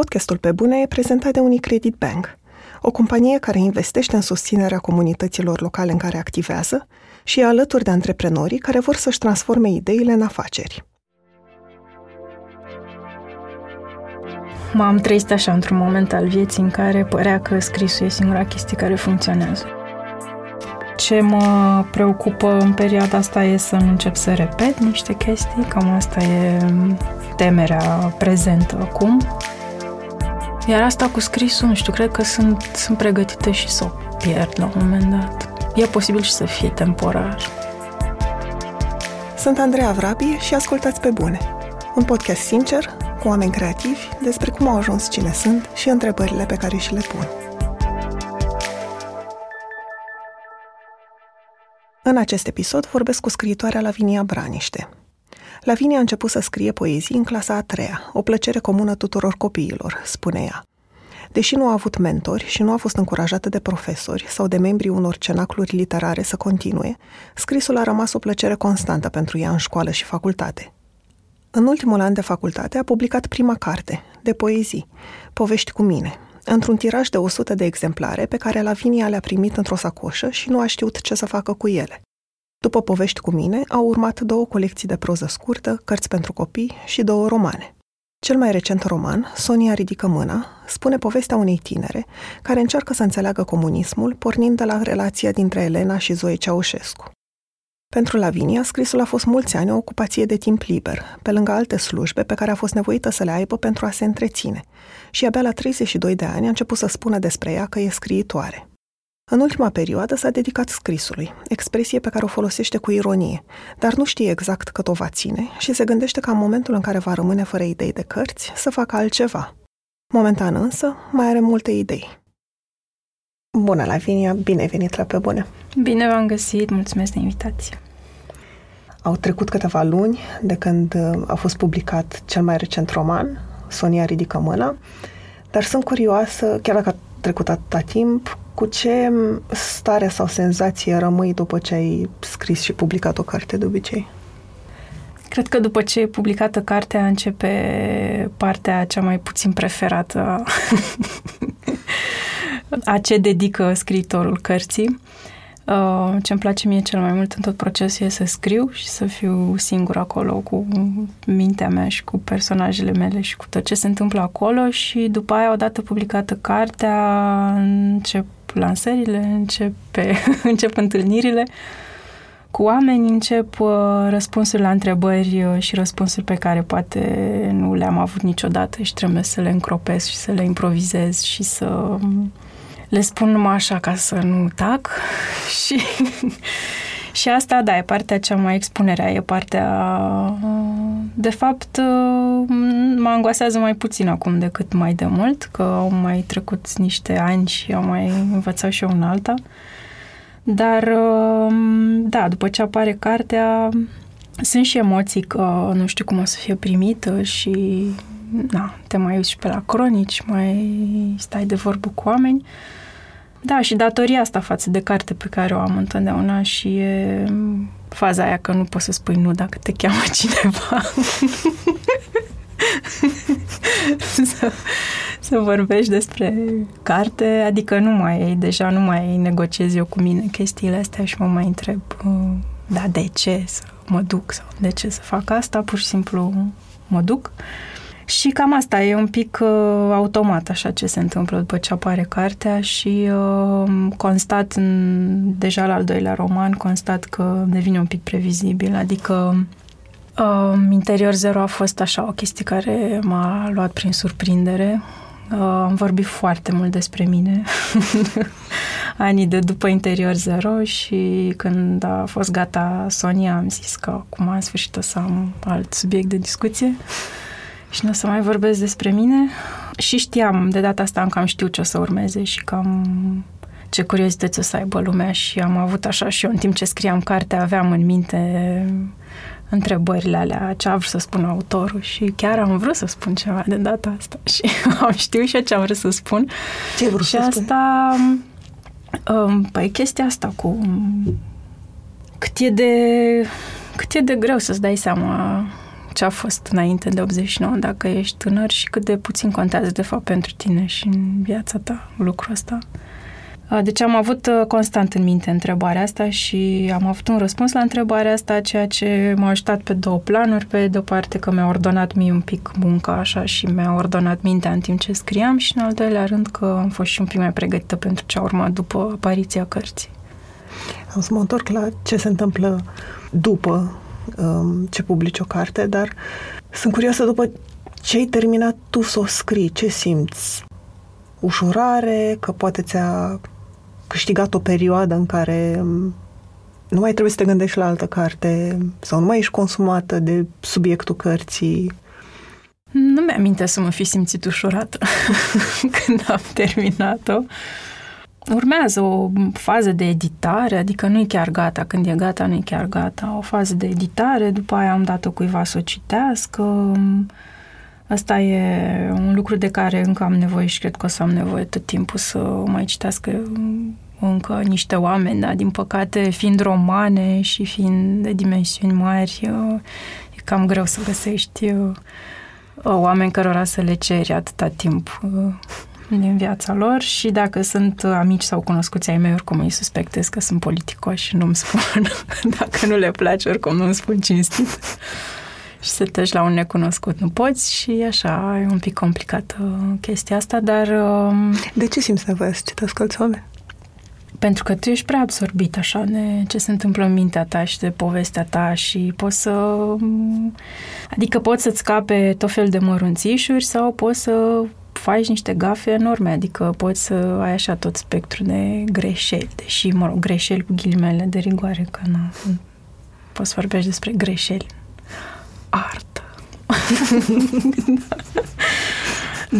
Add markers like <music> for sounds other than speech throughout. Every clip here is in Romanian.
Podcastul Pe Bune e prezentat de Unicredit Bank, o companie care investește în susținerea comunităților locale în care activează și e alături de antreprenorii care vor să-și transforme ideile în afaceri. M-am trăit așa într-un moment al vieții în care părea că scrisul e singura chestie care funcționează. Ce mă preocupă în perioada asta e să nu încep să repet niște chestii, cam asta e temerea prezentă acum. Iar asta cu scrisul, nu știu, cred că sunt, sunt pregătită și să o pierd la un moment dat. E posibil și să fie temporar. Sunt Andreea Vrabie și ascultați pe bune. Un podcast sincer, cu oameni creativi, despre cum au ajuns cine sunt și întrebările pe care și le pun. În acest episod vorbesc cu scriitoarea Lavinia Braniște. Lavinia a început să scrie poezii în clasa a treia, o plăcere comună tuturor copiilor, spune ea. Deși nu a avut mentori și nu a fost încurajată de profesori sau de membrii unor cenacluri literare să continue, scrisul a rămas o plăcere constantă pentru ea în școală și facultate. În ultimul an de facultate a publicat prima carte, de poezii, Povești cu mine, într-un tiraj de 100 de exemplare pe care Lavinia le-a primit într-o sacoșă și nu a știut ce să facă cu ele. După Povești cu mine, au urmat două colecții de proză scurtă, cărți pentru copii și două romane. Cel mai recent roman, Sonia ridică mâna, spune povestea unei tinere care încearcă să înțeleagă comunismul pornind de la relația dintre Elena și Zoe Ceaușescu. Pentru Lavinia, scrisul a fost mulți ani o ocupație de timp liber, pe lângă alte slujbe pe care a fost nevoită să le aibă pentru a se întreține, și abia la 32 de ani a început să spună despre ea că e scriitoare. În ultima perioadă s-a dedicat scrisului, expresie pe care o folosește cu ironie, dar nu știe exact cât o va ține și se gândește ca în momentul în care va rămâne fără idei de cărți să facă altceva. Momentan însă mai are multe idei. Bună, Lavinia, bine ai venit la Pe Bune! Bine v-am găsit, mulțumesc de invitație! Au trecut câteva luni de când uh, a fost publicat cel mai recent roman, Sonia ridică mâna, dar sunt curioasă, chiar dacă a trecut atâta timp, cu ce stare sau senzație rămâi după ce ai scris și publicat o carte de obicei? Cred că după ce e publicată cartea începe partea cea mai puțin preferată a <laughs> ce dedică scriitorul cărții. Uh, ce îmi place mie cel mai mult în tot procesul e să scriu și să fiu singur acolo cu mintea mea și cu personajele mele și cu tot ce se întâmplă acolo și după aia, odată publicată cartea, încep lansările, începe, <laughs> încep întâlnirile cu oameni, încep uh, răspunsuri la întrebări uh, și răspunsuri pe care poate nu le-am avut niciodată și trebuie să le încropesc și să le improvizez și să le spun numai așa ca să nu tac <laughs> și, și asta, da, e partea cea mai expunerea, e partea, de fapt, mă angoasează mai puțin acum decât mai de mult, că au mai trecut niște ani și am mai învățat și eu în alta. Dar, da, după ce apare cartea, sunt și emoții că nu știu cum o să fie primită și na, te mai uiți și pe la cronici, mai stai de vorbă cu oameni. Da, și datoria asta față de carte pe care o am întotdeauna și e faza aia că nu poți să spui nu dacă te cheamă <laughs> cineva. să, să vorbești despre carte, adică nu mai, deja nu mai negociez eu cu mine chestiile astea și mă mai întreb, uh, da, de ce să mă duc sau de ce să fac asta, pur și simplu mă duc. Și cam asta e un pic uh, automat așa ce se întâmplă după ce apare cartea și uh, constat în, deja la al doilea roman, constat că devine un pic previzibil, adică uh, Interior Zero a fost așa o chestie care m-a luat prin surprindere. Uh, am vorbit foarte mult despre mine <laughs> anii de după Interior Zero și când a fost gata Sonia am zis că acum în sfârșit o să am alt subiect de discuție și nu o să mai vorbesc despre mine. Și știam, de data asta am cam știu ce o să urmeze și cam ce curiozități o să aibă lumea și am avut așa și eu în timp ce scriam cartea aveam în minte întrebările alea, ce a vrut să spună autorul și chiar am vrut să spun ceva de data asta <laughs> și am știu și eu ce am vrut să spun. Ce vrut și să asta, spun? Um, păi chestia asta cu cât e de cât e de greu să-ți dai seama ce a fost înainte de 89, dacă ești tânăr și cât de puțin contează de fapt pentru tine și în viața ta lucrul ăsta. Deci am avut uh, constant în minte întrebarea asta și am avut un răspuns la întrebarea asta, ceea ce m-a ajutat pe două planuri. Pe de o parte că mi-a ordonat mie un pic munca așa și mi-a ordonat mintea în timp ce scriam și în al doilea rând că am fost și un pic mai pregătită pentru ce a urmat după apariția cărții. Am să mă întorc la ce se întâmplă după um, ce publici o carte, dar sunt curioasă după ce ai terminat tu să o scrii, ce simți? Ușurare, că poate ți-a câștigat o perioadă în care um, nu mai trebuie să te gândești la altă carte sau nu mai ești consumată de subiectul cărții. Nu mi-aminte să mă fi simțit ușurată <laughs> când am terminat-o. Urmează o fază de editare, adică nu e chiar gata. Când e gata, nu e chiar gata. O fază de editare, după aia am dat-o cuiva să o citească. Asta e un lucru de care încă am nevoie și cred că o să am nevoie tot timpul să mai citească încă niște oameni, dar din păcate, fiind romane și fiind de dimensiuni mari, e cam greu să găsești oameni cărora să le ceri atâta timp din viața lor și dacă sunt amici sau cunoscuți ai mei, oricum îi suspectez că sunt politicoși și nu-mi spun. <laughs> dacă nu le place, oricum nu-mi spun cinstit. și să treci la un necunoscut nu poți și așa e un pic complicată chestia asta, dar... Um, de ce simți nevoia să citească alți oameni? Pentru că tu ești prea absorbit așa de ce se întâmplă în mintea ta și de povestea ta și poți să... Adică poți să-ți scape tot fel de mărunțișuri sau poți să faci niște gafe enorme, adică poți să ai așa tot spectru de greșeli, deși, mă rog, greșeli cu ghilimele de rigoare, că nu poți să vorbești despre greșeli. Artă. <laughs>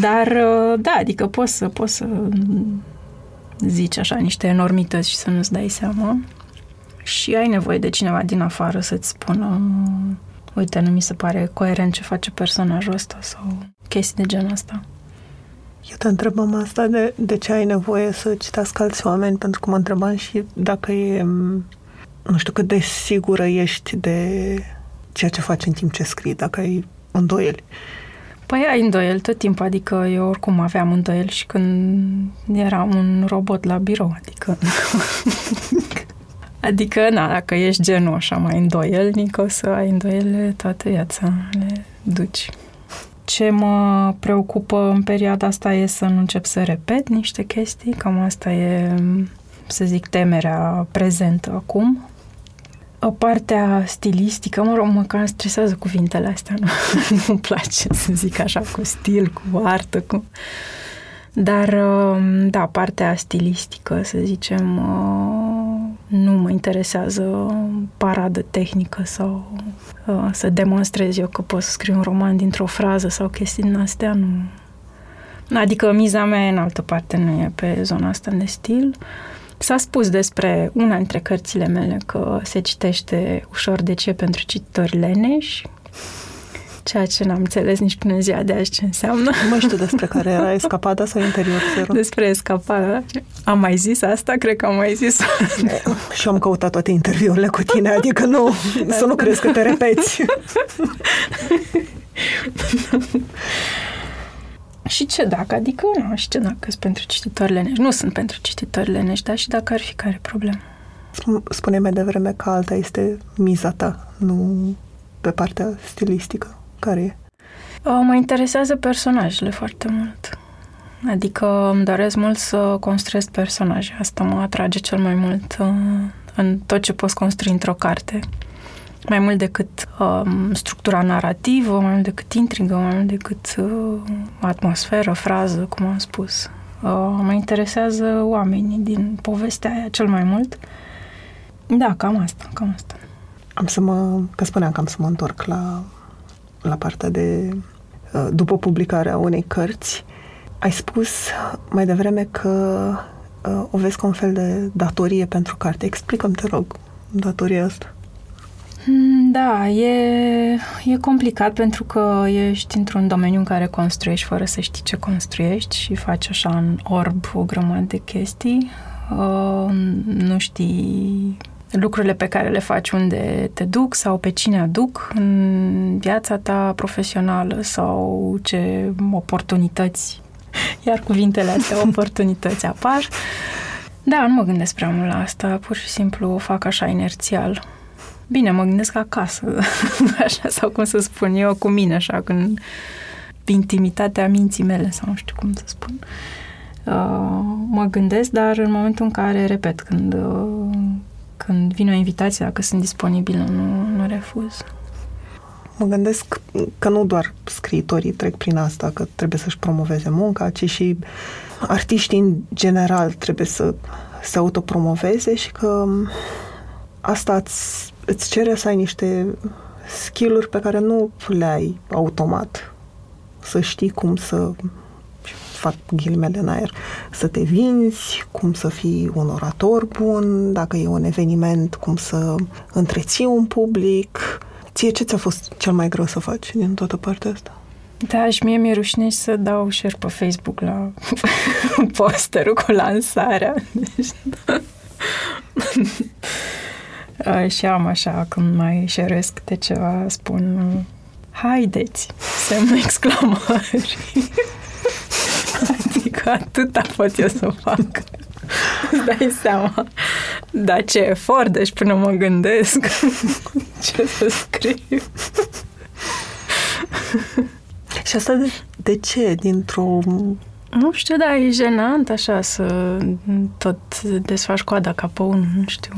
Dar, da, adică poți să, poți să zici așa niște enormități și să nu-ți dai seama și ai nevoie de cineva din afară să-ți spună uite, nu mi se pare coerent ce face personajul ăsta sau chestii de genul ăsta. Eu te întrebam asta de, de ce ai nevoie să citească alți oameni, pentru că mă întrebam și dacă e, nu știu cât de sigură ești de ceea ce faci în timp ce scrii, dacă ai îndoieli. Păi ai îndoieli tot timpul, adică eu oricum aveam îndoieli și când eram un robot la birou, adică... <laughs> adică, na, dacă ești genul așa mai îndoielnic, o să ai îndoiele toată viața, le duci. Ce mă preocupă în perioada asta e să nu încep să repet niște chestii, cam asta e, să zic, temerea prezentă acum. O partea stilistică, mă rog, mă cam stresează cuvintele astea, nu? <laughs> nu-mi place să zic așa, cu stil, cu artă, cu... Dar, um, da, partea stilistică, să zicem, uh, nu mă interesează paradă tehnică sau uh, să demonstrez eu că pot să scriu un roman dintr-o frază sau chestii din astea, nu. Adică miza mea e în altă parte, nu e pe zona asta de stil. S-a spus despre una dintre cărțile mele că se citește ușor de ce pentru cititori leneși, ceea ce n-am înțeles nici până în ziua de azi ce înseamnă. Nu știu despre care era escapada sau interior zero. Despre escapada. Am mai zis asta? Cred că am mai zis. <laughs> Și am căutat toate interviurile cu tine, adică nu, să nu crezi că te repeți. și ce dacă? Adică, nu, și ce dacă sunt pentru cititori lenești? Nu sunt pentru cititori lenești, dar și dacă ar fi care problemă. Spune mai devreme că alta este miza ta, nu pe partea stilistică. Care e? Mă interesează personajele foarte mult. Adică îmi doresc mult să construiesc personaje. Asta mă atrage cel mai mult uh, în tot ce poți construi într-o carte. Mai mult decât um, structura narrativă, mai mult decât intrigă, mai mult decât uh, atmosferă, frază, cum am spus. Uh, mă interesează oamenii din povestea aia cel mai mult. Da, cam asta, cam asta. Am să mă, că spuneam că am să mă întorc la, la partea de uh, după publicarea unei cărți. Ai spus mai devreme că uh, o vezi ca un fel de datorie pentru carte. Explicăm te rog, datoria asta. Hmm, da, e, e complicat pentru că ești într-un domeniu în care construiești fără să știi ce construiești și faci așa în orb o grămadă de chestii. Uh, nu știi lucrurile pe care le faci unde te duc sau pe cine aduc în viața ta profesională sau ce oportunități, <laughs> iar cuvintele astea, <laughs> oportunități apar. Da, nu mă gândesc prea mult la asta, pur și simplu o fac așa inerțial. Bine, mă gândesc acasă, <laughs> așa, sau cum să spun eu, cu mine, așa, când intimitatea minții mele, sau nu știu cum să spun. Uh, mă gândesc, dar în momentul în care, repet, când, uh, când vine o invitație, dacă sunt disponibilă, nu, nu refuz. Mă gândesc că nu doar scriitorii trec prin asta, că trebuie să-și promoveze munca, ci și artiștii în general trebuie să se autopromoveze și că asta îți, îți cere să ai niște skill-uri pe care nu le ai automat. Să știi cum să fac ghilimele în aer, să te vinzi, cum să fii un orator bun, dacă e un eveniment, cum să întreții un public. Ție ce ți-a fost cel mai greu să faci din toată partea asta? Da, și mie mi-e rușine să dau share pe Facebook la <laughs> posterul cu lansarea. Deci, da. și am așa, când mai șeresc de ceva, spun haideți, semnul exclamări. Adică atâta pot eu să fac. Îți dai seama. Dar ce efort, deci până mă gândesc <laughs> ce să scriu. Și asta de, de ce? Dintr-o... Nu știu, dar e jenant așa să tot desfaci coada ca pe un, nu știu,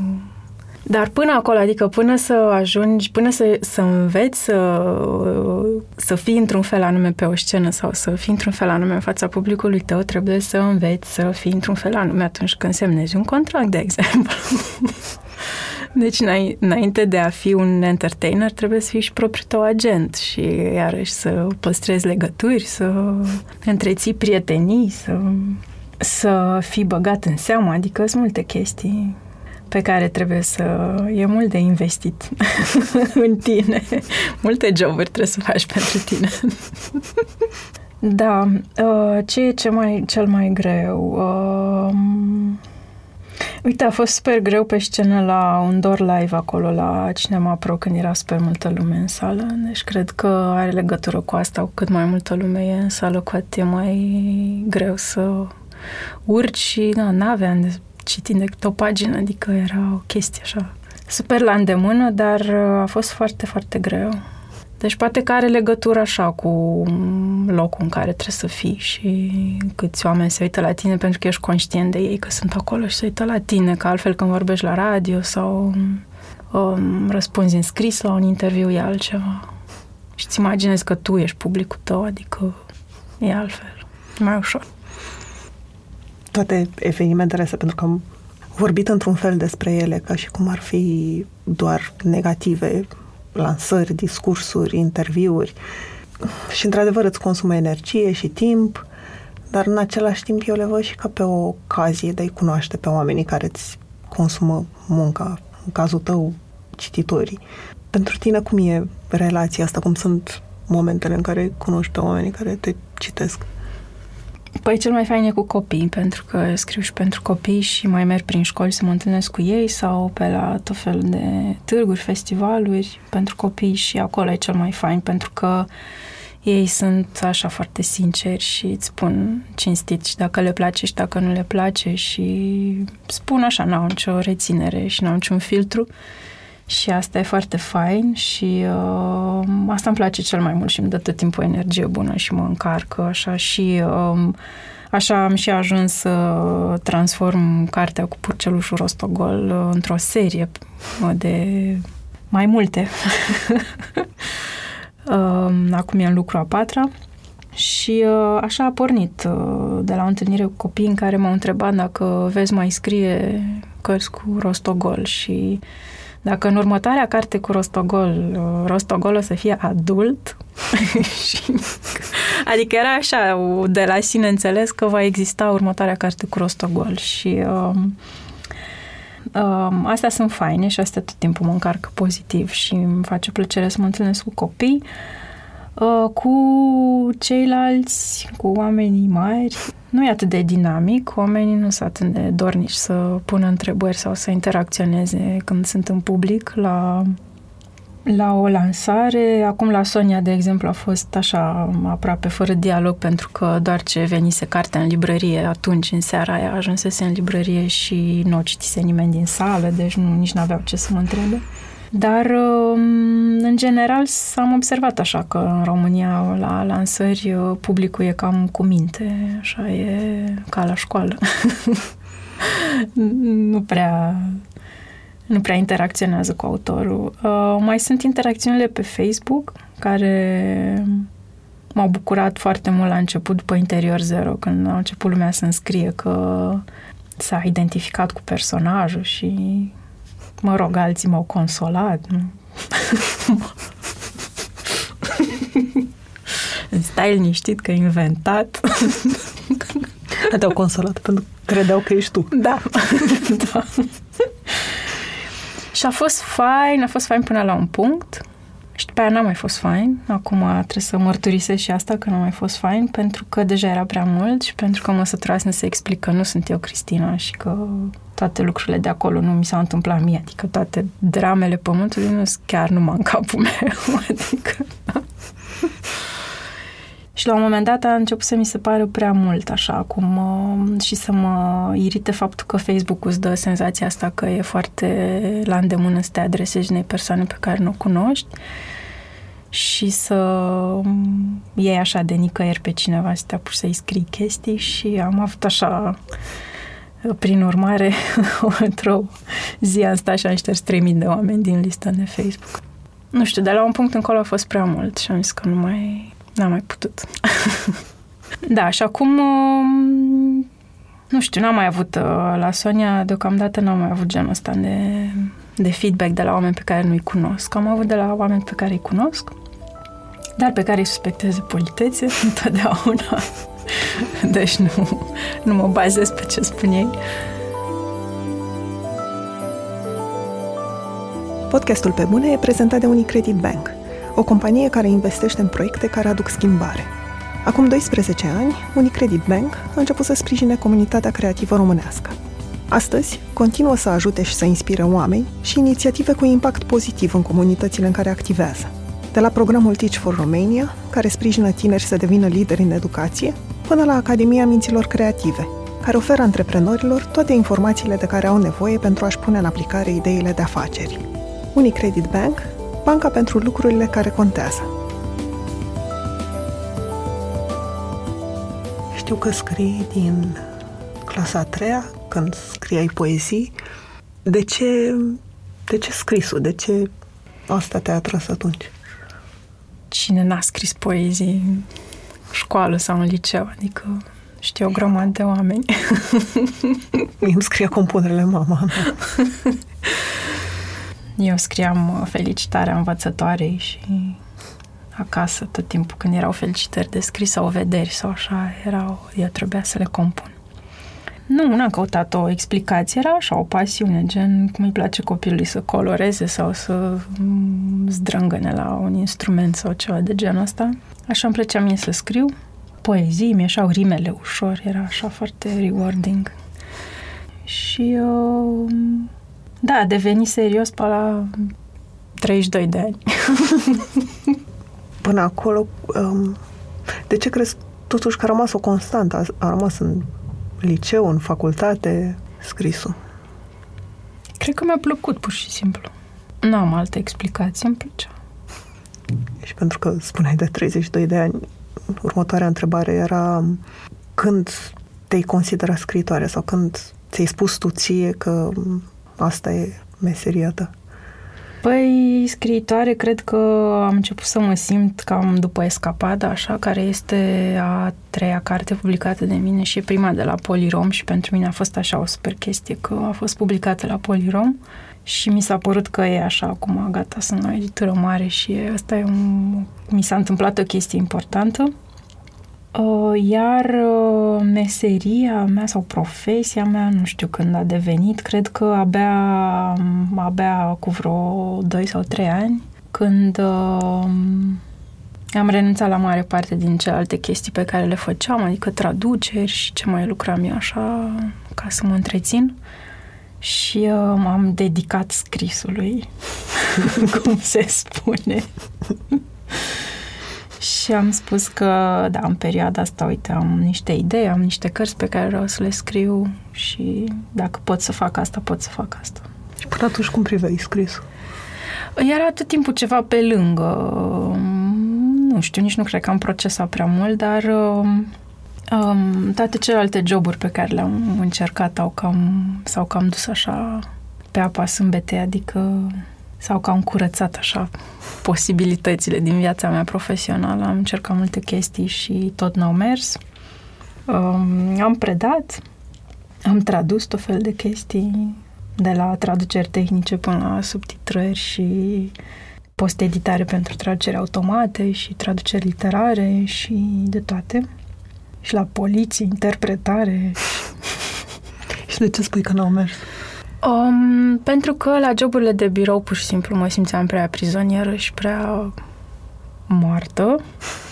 dar până acolo, adică până să ajungi, până să, să înveți să, să fii într-un fel anume pe o scenă sau să fii într-un fel anume în fața publicului tău, trebuie să înveți să fii într-un fel anume atunci când semnezi un contract, de exemplu. <laughs> Deci, înainte de a fi un entertainer, trebuie să fii și propriul tău agent și, iarăși, să păstrezi legături, să întreții prietenii, să, să fii băgat în seamă, adică sunt multe chestii pe care trebuie să... E mult de investit <laughs> în tine. Multe joburi trebuie să faci pentru tine. <laughs> da. Uh, ce e ce mai, cel mai greu? Uh, uite, a fost super greu pe scenă la un door live acolo la Cinema Pro când era super multă lume în sală. Deci cred că are legătură cu asta. Cu cât mai multă lume e în sală, cu atât e mai greu să urci și da, n-aveam citind decât o pagină, adică era o chestie așa super la îndemână, dar uh, a fost foarte, foarte greu. Deci poate că are legătură așa cu locul în care trebuie să fii și câți oameni se uită la tine pentru că ești conștient de ei că sunt acolo și se uită la tine, că altfel când vorbești la radio sau um, răspunzi în scris la un interviu e altceva. Și îți imaginezi că tu ești publicul tău, adică e altfel, e mai ușor toate evenimentele astea, pentru că am vorbit într-un fel despre ele, ca și cum ar fi doar negative, lansări, discursuri, interviuri. Și, într-adevăr, îți consumă energie și timp, dar, în același timp, eu le văd și ca pe o ocazie de a-i cunoaște pe oamenii care îți consumă munca, în cazul tău, cititorii. Pentru tine, cum e relația asta? Cum sunt momentele în care cunoști pe oamenii care te citesc? Păi cel mai fain e cu copii, pentru că scriu și pentru copii și mai merg prin școli să mă întâlnesc cu ei sau pe la tot felul de târguri, festivaluri pentru copii și acolo e cel mai fain, pentru că ei sunt așa foarte sinceri și îți spun cinstit și dacă le place și dacă nu le place și spun așa, n-au nicio reținere și n-au niciun filtru și asta e foarte fain și uh, asta îmi place cel mai mult și îmi dă tot timpul o energie bună și mă încarcă așa și uh, așa am și ajuns să transform cartea cu Purcelușul Rostogol uh, într-o serie uh, de mai multe. uh, <laughs> acum e în lucru a patra. Și uh, așa a pornit uh, de la o întâlnire cu copii în care m-au întrebat dacă vezi mai scrie cărți cu rostogol și dacă în următoarea carte cu Rostogol, uh, Rostogol o să fie adult, <laughs> adică era așa, de la sine înțeles că va exista următoarea carte cu Rostogol și um, um, astea sunt faine și astea tot timpul mă încarcă pozitiv și îmi face plăcere să mă întâlnesc cu copii. Uh, cu ceilalți, cu oamenii mari, nu e atât de dinamic, oamenii nu sunt atât de dornici să pună întrebări sau să interacționeze când sunt în public la, la o lansare. Acum la Sonia, de exemplu, a fost așa aproape fără dialog pentru că doar ce venise cartea în librărie atunci, în seara aia, ajunsese în librărie și nu o citise nimeni din sală, deci nu, nici n-aveau ce să mă întrebe. Dar, um, în general, am observat așa că în România, la lansări, uh, publicul e cam cu minte, așa e ca la școală. <laughs> nu prea nu prea interacționează cu autorul. Uh, mai sunt interacțiunile pe Facebook, care m-au bucurat foarte mult la început, după Interior Zero, când a început lumea să înscrie că s-a identificat cu personajul și Mă rog, alții m-au consolat. Nu? Stai liniștit că e inventat. Te-au consolat pentru că credeau că ești tu. Da. <laughs> da. Și a fost fain, a fost fain până la un punct. Și după aia n-a mai fost fain. Acum trebuie să mărturisesc și asta că n-a mai fost fain pentru că deja era prea mult și pentru că mă săturasem să explic că nu sunt eu Cristina și că toate lucrurile de acolo nu mi s-au întâmplat mie. Adică toate dramele pământului nu sunt chiar numai în capul meu. <laughs> Adică... Și la un moment dat a început să mi se pare prea mult așa acum uh, și să mă irite faptul că Facebook îți dă senzația asta că e foarte la îndemână să te adresezi unei persoane pe care nu o cunoști și să um, iei așa de nicăieri pe cineva să te apuci să-i scrii chestii și am avut așa prin urmare, <laughs> într-o zi am stat și am șters 3000 de oameni din lista de Facebook. Nu știu, dar la un punct încolo a fost prea mult și am zis că nu mai, n-am mai putut. <laughs> da, și acum, um, nu știu, n-am mai avut uh, la Sonia, deocamdată n-am mai avut genul ăsta de, de feedback de la oameni pe care nu-i cunosc. Am avut de la oameni pe care îi cunosc, dar pe care îi suspecteze politețe <laughs> întotdeauna. <laughs> Deci nu, nu mă bazez pe ce spun ei. Podcastul Pe Bune e prezentat de Unicredit Bank, o companie care investește în proiecte care aduc schimbare. Acum 12 ani, Unicredit Bank a început să sprijine comunitatea creativă românească. Astăzi, continuă să ajute și să inspire oameni și inițiative cu impact pozitiv în comunitățile în care activează. De la programul Teach for Romania, care sprijină tineri să devină lideri în educație, până la Academia Minților Creative, care oferă antreprenorilor toate informațiile de care au nevoie pentru a-și pune în aplicare ideile de afaceri. Unicredit Bank, banca pentru lucrurile care contează. Știu că scrii din clasa a treia, când scriai poezii. De ce, de ce scrisul? De ce asta te-a atras atunci? Cine n-a scris poezii școală sau în liceu, adică știu o grămadă de oameni. <laughs> Mie îmi scria compunerile mama Eu scriam uh, felicitarea învățătoarei și acasă tot timpul când erau felicitări de scris sau vederi sau așa, erau, eu trebuia să le compun. Nu, n-am căutat o explicație, era așa o pasiune, gen cum îi place copilului să coloreze sau să mm, zdrângăne la un instrument sau ceva de genul ăsta. Așa îmi plăcea mie să scriu poezii, mi-așa rimele ușor, era așa foarte rewarding. Și uh, da, a devenit serios pe la 32 de ani. <laughs> Până acolo, um, de ce crezi totuși că a rămas o constantă? A, a rămas în liceu, în facultate, scrisul? Cred că mi-a plăcut, pur și simplu. Nu am altă explicație, îmi plăcea. Și pentru că spuneai de 32 de ani, următoarea întrebare era când te-ai considera scritoare sau când ți-ai spus tu ție că asta e meseria ta? Păi, scriitoare, cred că am început să mă simt cam după Escapada, așa, care este a treia carte publicată de mine și e prima de la Polirom și pentru mine a fost așa o super chestie că a fost publicată la Polirom și mi s-a părut că e așa acum, gata, sunt o editură mare și asta e un... mi s-a întâmplat o chestie importantă. Uh, iar uh, meseria mea sau profesia mea, nu știu când a devenit, cred că abia, abia cu vreo 2 sau 3 ani, când uh, am renunțat la mare parte din celelalte chestii pe care le făceam, adică traduceri și ce mai lucram eu așa ca să mă întrețin. Și uh, m-am dedicat scrisului, <laughs> cum se spune. Și am spus că, da, în perioada asta, uite, am niște idei, am niște cărți pe care vreau să le scriu și dacă pot să fac asta, pot să fac asta. Și până atunci cum priveai scrisul? Era tot timpul ceva pe lângă. Nu știu, nici nu cred că am procesat prea mult, dar um, toate celelalte joburi pe care le-am încercat au cam, sau cam dus așa pe apa sâmbete, adică sau că am curățat așa posibilitățile din viața mea profesională. Am încercat multe chestii și tot n-au mers. Um, am predat, am tradus tot fel de chestii, de la traduceri tehnice până la subtitrări și post-editare pentru traduceri automate și traduceri literare și de toate. Și la poliție, interpretare. și <laughs> de ce spui că n-au mers? Um, pentru că la joburile de birou pur și simplu mă simțeam prea prizonieră și prea moartă.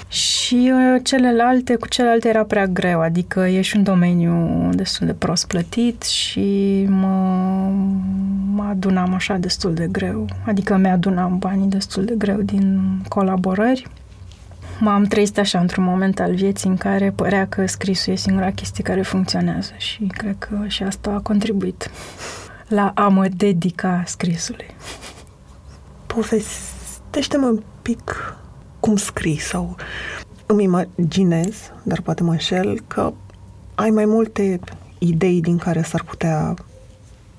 Și uh, celelalte, cu celelalte era prea greu, adică ești un domeniu destul de prost plătit și mă, mă adunam așa destul de greu, adică mi-adunam banii destul de greu din colaborări. M-am trăit așa într-un moment al vieții în care părea că scrisul e singura chestie care funcționează și cred că și asta a contribuit la a mă dedica scrisului. Povestește-mă un pic cum scrii sau îmi imaginez, dar poate mă înșel, că ai mai multe idei din care s-ar putea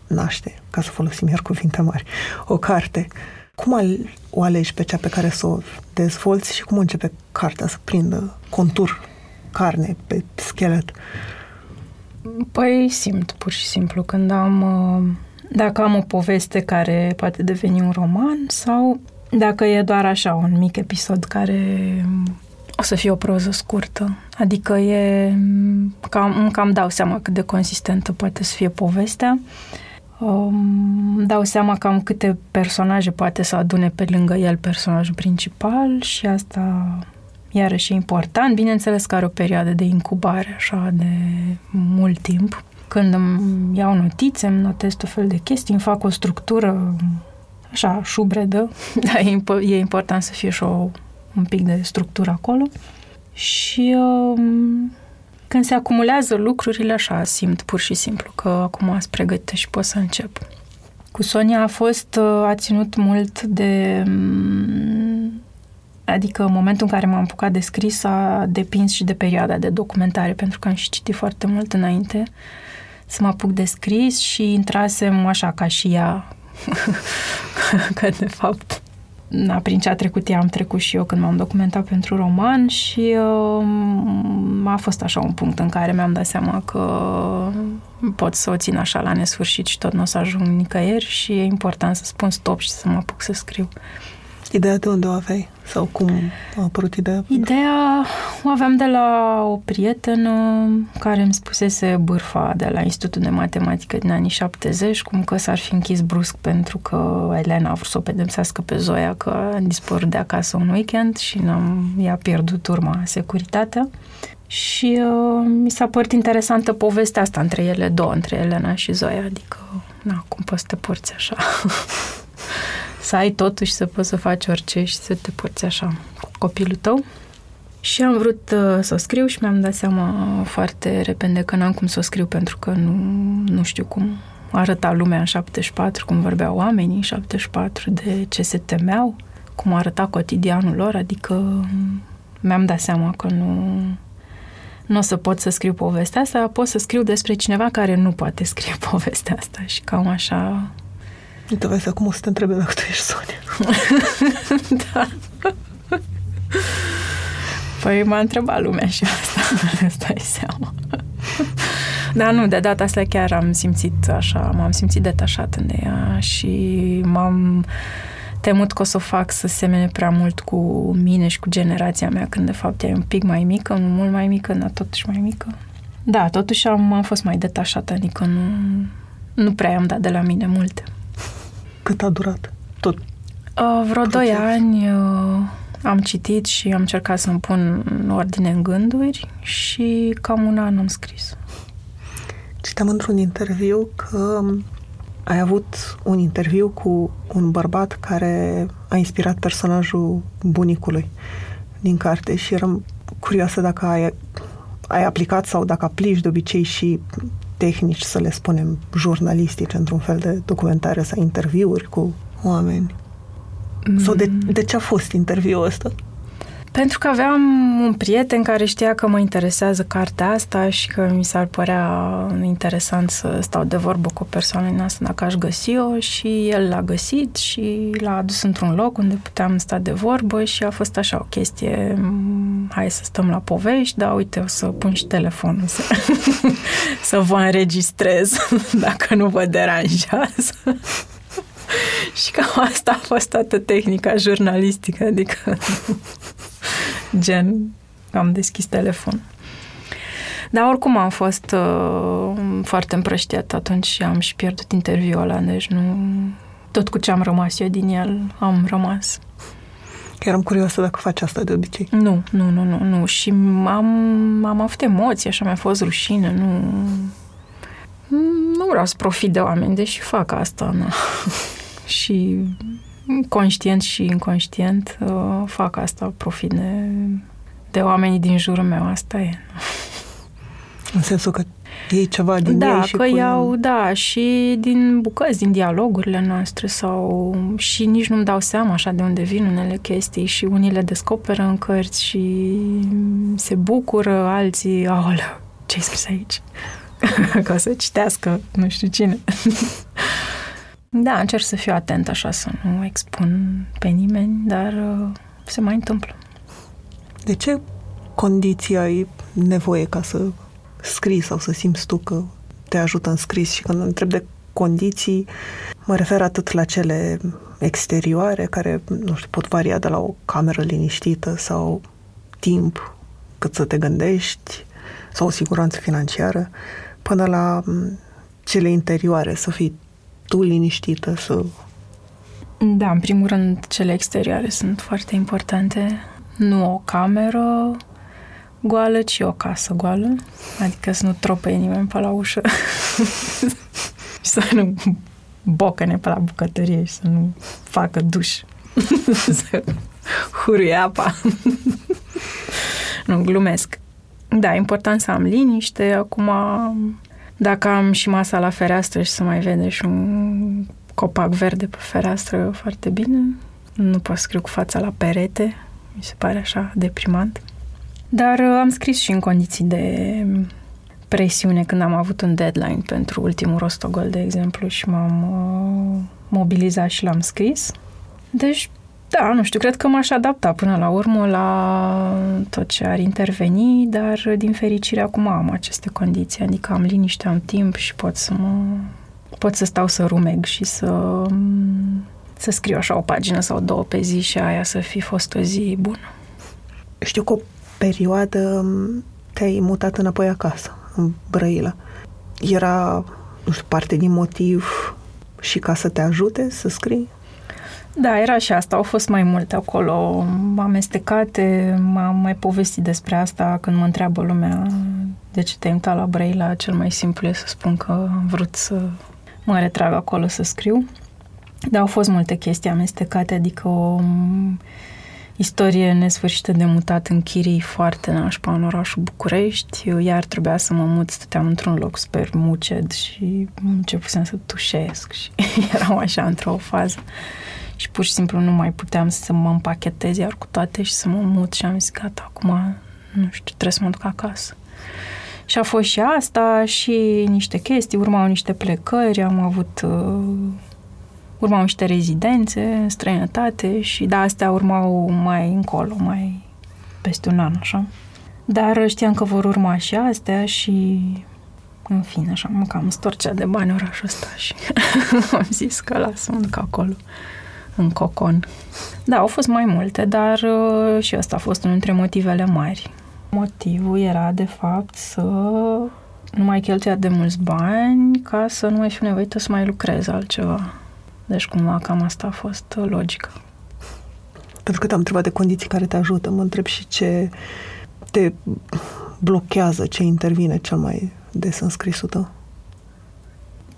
naște, ca să folosim iar cuvinte mari, o carte. Cum o alegi pe cea pe care să o dezvolți și cum începe cartea să prindă contur, carne pe schelet? Păi simt pur și simplu când am, uh, dacă am o poveste care poate deveni un roman sau dacă e doar așa un mic episod care o să fie o proză scurtă. Adică e cam, cam dau seama cât de consistentă poate să fie povestea. Um, dau seama cam câte personaje poate să adune pe lângă el personajul principal și asta iarăși e important. Bineînțeles că are o perioadă de incubare așa de mult timp. Când îmi iau notițe, îmi notez tot fel de chestii, îmi fac o structură așa șubredă, <laughs> dar e, e important să fie și o, un pic de structură acolo. Și um, când se acumulează lucrurile așa, simt pur și simplu că acum ați pregătită și pot să încep. Cu Sonia a fost, uh, a ținut mult de um, Adică în momentul în care m-am apucat de scris a depins și de perioada de documentare, pentru că am și citit foarte mult înainte să mă apuc de scris și intrasem așa ca și ea, <laughs> că de fapt na, prin ce a trecut ea am trecut și eu când m-am documentat pentru roman și uh, a fost așa un punct în care mi-am dat seama că pot să o țin așa la nesfârșit și tot nu o să ajung nicăieri și e important să spun stop și să mă apuc să scriu. Ideea de unde o aveai? Sau cum a apărut ideea? Ideea o aveam de la o prietenă care îmi spusese bârfa de la Institutul de Matematică din anii 70, cum că s-ar fi închis brusc pentru că Elena a vrut să o pedepsească pe Zoia că a dispărut de acasă un weekend și n-am, i-a pierdut urma securitatea. Și uh, mi s-a părut interesantă povestea asta între ele două, între Elena și Zoia, adică, na, cum poți să te porți așa. <laughs> să ai totuși să poți să faci orice și să te porți așa cu copilul tău. Și am vrut uh, să o scriu și mi-am dat seama foarte repede că n-am cum să o scriu pentru că nu, nu știu cum arăta lumea în 74, cum vorbeau oamenii în 74, de ce se temeau, cum arăta cotidianul lor, adică mi-am dat seama că nu, nu o să pot să scriu povestea asta, pot să scriu despre cineva care nu poate scrie <laughs> povestea asta și cam așa Uite, vezi, acum o să te întrebe dacă tu ești Sonia. <laughs> da. Păi m-a întrebat lumea și asta, <laughs> stai seama. Dar nu, de data asta chiar am simțit așa, m-am simțit detașat de ea și m-am temut că o să o fac să semene prea mult cu mine și cu generația mea, când de fapt e un pic mai mică, nu mult mai mică, dar totuși mai mică. Da, totuși am, am fost mai detașată, adică nu, nu prea am dat de la mine multe. Cât a durat tot? Uh, vreo proces. doi ani, uh, am citit și am încercat să-mi pun în ordine în gânduri și cam un an am scris. Citeam într-un interviu că ai avut un interviu cu un bărbat care a inspirat personajul bunicului din carte și eram curioasă dacă ai, ai aplicat sau dacă aplici de obicei și tehnici, să le spunem, jurnalistice, într-un fel de documentare sau interviuri cu oameni. Mm. Sau de, de ce a fost interviul ăsta? Pentru că aveam un prieten care știa că mă interesează cartea asta și că mi s-ar părea interesant să stau de vorbă cu o persoană în asta dacă aș găsi-o și el l-a găsit și l-a adus într-un loc unde puteam sta de vorbă și a fost așa o chestie, mm, hai să stăm la povești, dar uite, o să pun și telefonul să, <laughs> să vă înregistrez <laughs> dacă nu vă deranjează. <laughs> și cam asta a fost toată tehnica jurnalistică, adică gen am deschis telefon. Dar oricum am fost uh, foarte împrăștiat atunci și am și pierdut interviul ăla, deci nu... Tot cu ce am rămas eu din el, am rămas. Eram curioasă dacă faci asta de obicei. Nu, nu, nu, nu, nu. Și am, am avut emoții, așa mi-a fost rușine, nu... Nu vreau să profit de oameni, deși fac asta, nu. <laughs> și conștient și inconștient uh, fac asta, profit de, de oamenii din jurul meu, asta e. În sensul că iei ceva din da, ei și că pui... iau, da, și din bucăți, din dialogurile noastre sau și nici nu-mi dau seama așa de unde vin unele chestii și unii le descoperă în cărți și se bucură, alții, aoleu, ce-ai scris aici? <laughs> Ca să citească nu știu cine. <laughs> Da, încerc să fiu atent așa, să nu expun pe nimeni, dar uh, se mai întâmplă. De ce condiții ai nevoie ca să scrii sau să simți tu că te ajută în scris și când întreb de condiții, mă refer atât la cele exterioare, care, nu știu, pot varia de la o cameră liniștită sau timp cât să te gândești sau o siguranță financiară, până la cele interioare, să fii tu liniștită să... Da, în primul rând, cele exterioare sunt foarte importante. Nu o cameră goală, ci o casă goală. Adică să nu trope nimeni pe la ușă. <laughs> și să nu bocăne pe la bucătărie și să nu facă duș. <laughs> să huruie apa. <laughs> nu, glumesc. Da, important să am liniște. Acum dacă am și masa la fereastră și să mai vede și un copac verde pe fereastră, foarte bine. Nu pot scriu cu fața la perete, mi se pare așa deprimant. Dar uh, am scris și în condiții de presiune când am avut un deadline pentru ultimul rostogol, de exemplu, și m-am uh, mobilizat și l-am scris. Deci da, nu știu, cred că m-aș adapta până la urmă la tot ce ar interveni, dar din fericire acum am aceste condiții, adică am liniște, am timp și pot să mă... pot să stau să rumeg și să să scriu așa o pagină sau două pe zi și aia să fi fost o zi bună. Știu că o perioadă te-ai mutat înapoi acasă, în Brăila. Era, nu știu, parte din motiv și ca să te ajute să scrii? Da, era și asta. Au fost mai multe acolo amestecate. M-am mai povestit despre asta când mă întreabă lumea de ce te-ai mutat la Brăila. Cel mai simplu e să spun că am vrut să mă retrag acolo să scriu. Dar au fost multe chestii amestecate, adică o istorie nesfârșită de mutat în chirii foarte nașpa în orașul București. Eu iar trebuia să mă mut, stăteam într-un loc super muced și începusem să tușesc și <laughs> eram așa într-o fază și pur și simplu nu mai puteam să mă împachetez iar cu toate și să mă mut și am zis gata, acum nu știu, trebuie să mă duc acasă. Și a fost și asta și niște chestii, urmau niște plecări, am avut uh, urmau niște rezidențe în străinătate și da, astea urmau mai încolo, mai peste un an, așa. Dar știam că vor urma și astea și în fine, așa, mă cam storcea de bani orașul ăsta și <laughs> am zis că lasă-mă duc acolo în cocon. Da, au fost mai multe, dar uh, și ăsta a fost unul dintre motivele mari. Motivul era, de fapt, să nu mai cheltuia de mulți bani ca să nu mai fiu nevoită să mai lucrez altceva. Deci, cumva, cam asta a fost logica. Pentru că te-am întrebat de condiții care te ajută, mă întreb și ce te blochează, ce intervine cel mai des în scrisul tău.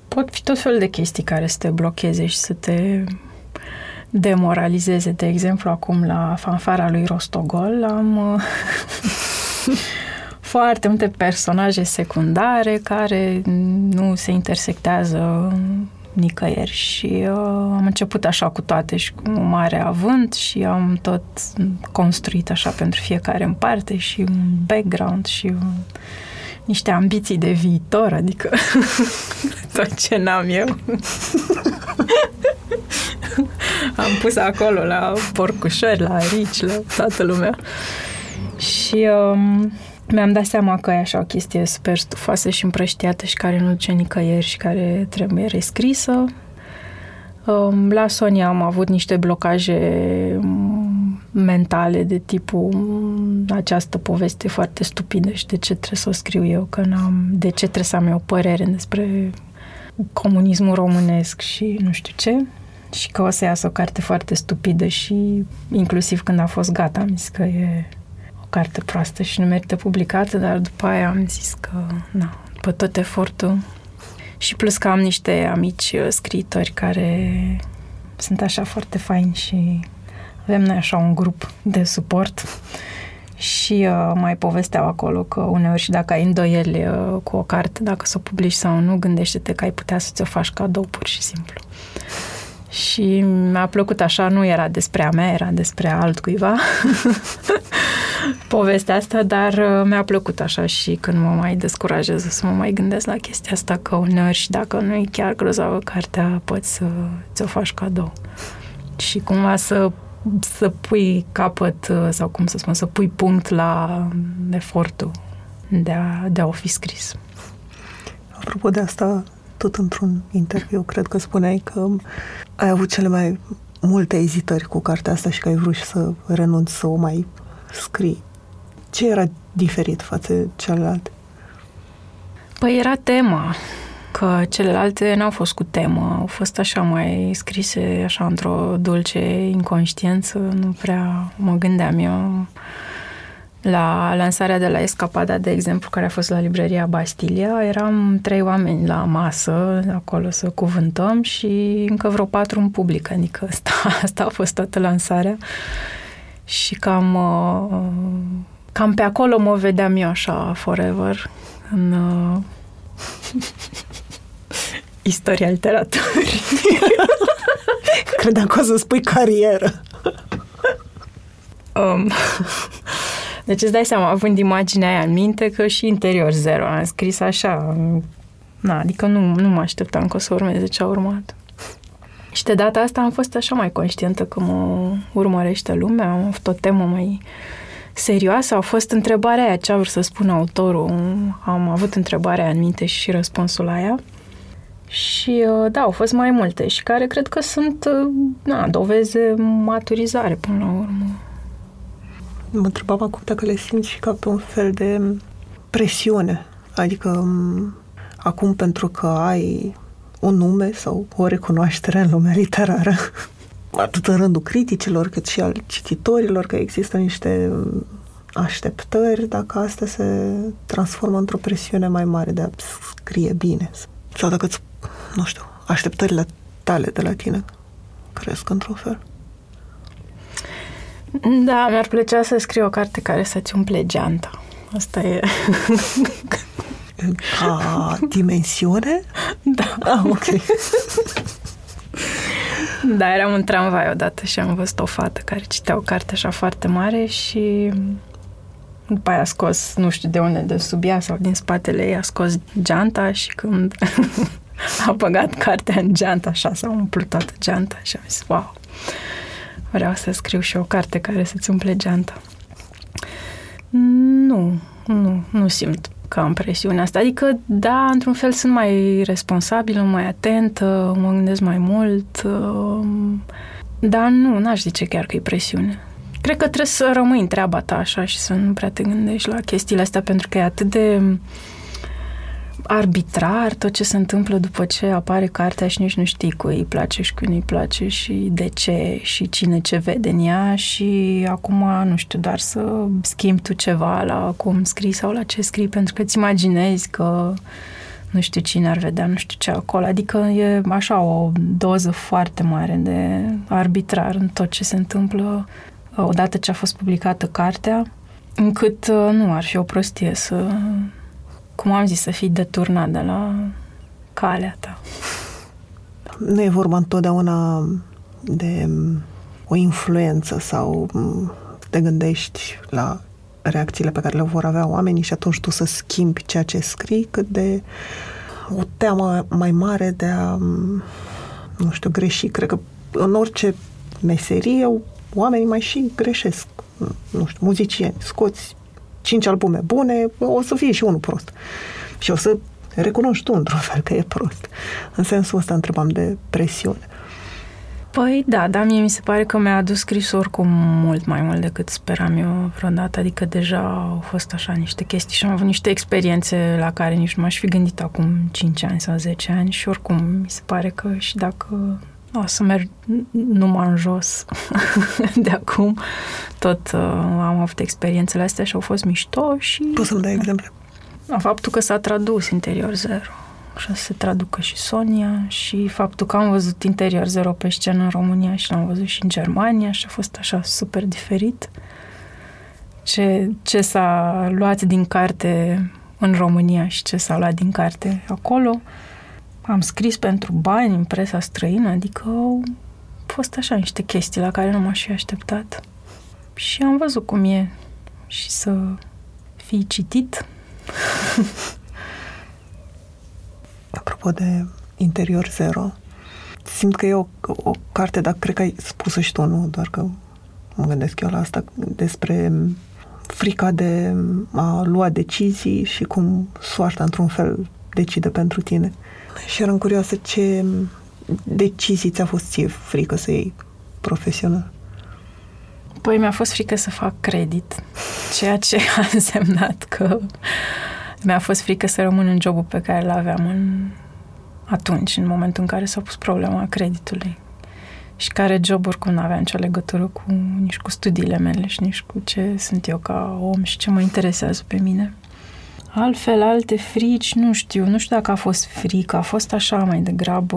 Pot fi tot felul de chestii care să te blocheze și să te demoralizeze. De exemplu, acum la fanfara lui Rostogol am uh, <laughs> foarte multe personaje secundare care nu se intersectează nicăieri și uh, am început așa cu toate și cu un mare avânt și am tot construit așa pentru fiecare în parte și un background și un, niște ambiții de viitor, adică <laughs> tot ce n-am eu. <laughs> <laughs> am pus acolo la porcușori, la rici, la toată lumea. Și um, mi-am dat seama că e așa o chestie super stufoasă și împrăștiată și care nu duce nicăieri și care trebuie rescrisă. Um, la Sonia am avut niște blocaje um, mentale de tipul um, această poveste foarte stupidă și de ce trebuie să o scriu eu, că n-am, de ce trebuie să am eu părere despre comunismul românesc și nu știu ce și că o să iasă o carte foarte stupidă și inclusiv când a fost gata am zis că e carte proastă și nu merită publicată, dar după aia am zis că, na, după tot efortul și plus că am niște amici uh, scriitori care sunt așa foarte faini și avem noi așa un grup de suport <laughs> și uh, mai povesteau acolo că uneori și dacă ai îndoieli uh, cu o carte, dacă să o publici sau nu, gândește-te că ai putea să ți-o faci cadou pur și simplu. Și mi-a plăcut așa, nu era despre a mea, era despre altcuiva <laughs> povestea asta, dar uh, mi-a plăcut așa și când mă mai descurajez să mă mai gândesc la chestia asta, că uneori și dacă nu e chiar grozavă cartea, poți să ți-o faci cadou. Și cumva să să pui capăt uh, sau cum să spun, să pui punct la efortul de a, de a o fi scris. Apropo de asta, tot într-un interviu, cred că spuneai că ai avut cele mai multe ezitări cu cartea asta și că ai vrut să renunți să o mai scrii. Ce era diferit față de celelalte? Păi era tema, că celelalte n-au fost cu temă, au fost așa mai scrise, așa într-o dulce inconștiență, nu prea mă gândeam eu la lansarea de la Escapada, de exemplu, care a fost la librăria Bastilia, eram trei oameni la masă, acolo să cuvântăm și încă vreo patru în public, adică asta, <laughs> asta a fost toată lansarea. Și cam, uh, cam pe acolo mă vedeam eu așa forever, în uh, <laughs> istoria literaturii. <laughs> Credeam că o să spui carieră. Um, deci îți dai seama, având imaginea aia în minte, că și interior zero. Am scris așa. Na, adică nu, nu mă așteptam că o să urmeze ce a urmat. Și de data asta am fost așa mai conștientă că mă urmărește lumea, am avut o temă mai serioasă. A fost întrebarea aia, ce a vrut să spună autorul. Am avut întrebarea aia în minte și răspunsul la ea. Și uh, da, au fost mai multe și care cred că sunt uh, na, dovezi de maturizare până la urmă. Mă întrebam acum dacă le simți și ca pe un fel de presiune. Adică acum pentru că ai un nume sau o recunoaștere în lumea literară, <laughs> atât în rândul criticilor cât și al cititorilor, că există niște așteptări, dacă asta se transformă într-o presiune mai mare de a scrie bine. Sau dacă, nu știu, așteptările tale de la tine cresc într-un fel. Da, mi-ar plăcea să scriu o carte care să-ți umple geanta. Asta e... <laughs> Ca dimensiune? Da. Ah, ok. Da, eram în tramvai odată și am văzut o fată care citea o carte așa foarte mare și după aia a scos, nu știu de unde, de sub ea sau din spatele ei, a scos geanta și când <laughs> a băgat cartea în geanta, așa s-a umplut toată geanta și am zis, wow, vreau să scriu și o carte care să-ți umple geanta. Nu, nu, nu simt că am presiunea asta. Adică, da, într-un fel sunt mai responsabilă, mai atentă, mă gândesc mai mult, um, dar nu, n-aș zice chiar că e presiune. Cred că trebuie să rămâi în treaba ta așa și să nu prea te gândești la chestiile astea pentru că e atât de arbitrar tot ce se întâmplă după ce apare cartea și nici nu știi cui îi place și cui nu-i place și de ce și cine ce vede în ea și acum, nu știu, doar să schimbi tu ceva la cum scrii sau la ce scrii pentru că îți imaginezi că nu știu cine ar vedea, nu știu ce acolo. Adică e așa o doză foarte mare de arbitrar în tot ce se întâmplă odată ce a fost publicată cartea, încât uh, nu ar fi o prostie să, cum am zis, să fii deturnat de la calea ta. Nu e vorba întotdeauna de o influență sau te gândești la reacțiile pe care le vor avea oamenii și atunci tu să schimbi ceea ce scrii, cât de o teamă mai mare de a, nu știu, greși. Cred că în orice meserie oamenii mai și greșesc. Nu știu, muzicieni, scoți cinci albume bune, o să fie și unul prost. Și o să recunoști tu într-un fel că e prost. În sensul ăsta întrebam de presiune. Păi da, dar mie mi se pare că mi-a adus scris oricum mult mai mult decât speram eu vreodată, adică deja au fost așa niște chestii și am avut niște experiențe la care nici nu m-aș fi gândit acum 5 ani sau 10 ani și oricum mi se pare că și dacă o să merg numai în jos <laughs> de acum, tot uh, am avut experiențele astea și au fost mișto și... Poți să-mi dai exemple? Faptul că s-a tradus Interior Zero și să se traducă și Sonia și faptul că am văzut Interior Zero pe scenă în România și l-am văzut și în Germania și a fost așa super diferit. Ce, ce s-a luat din carte în România și ce s-a luat din carte acolo. Am scris pentru bani în presa străină, adică au fost așa niște chestii la care nu m-aș fi așteptat. Și am văzut cum e și să fii citit <laughs> Apropo de Interior Zero, simt că e o, o carte, dar cred că ai spus și tu, nu? Doar că mă gândesc eu la asta, despre frica de a lua decizii și cum soarta, într-un fel, decide pentru tine. Și eram curioasă ce decizii ți-a fost ție frică să iei profesional? Păi mi-a fost frică să fac credit, ceea ce <laughs> a însemnat că mi-a fost frică să rămân în jobul pe care îl aveam în atunci, în momentul în care s-a pus problema creditului. Și care joburi cum nu avea nicio legătură cu, nici cu studiile mele și nici cu ce sunt eu ca om și ce mă interesează pe mine. Altfel, alte frici, nu știu, nu știu dacă a fost frică, a fost așa mai degrabă,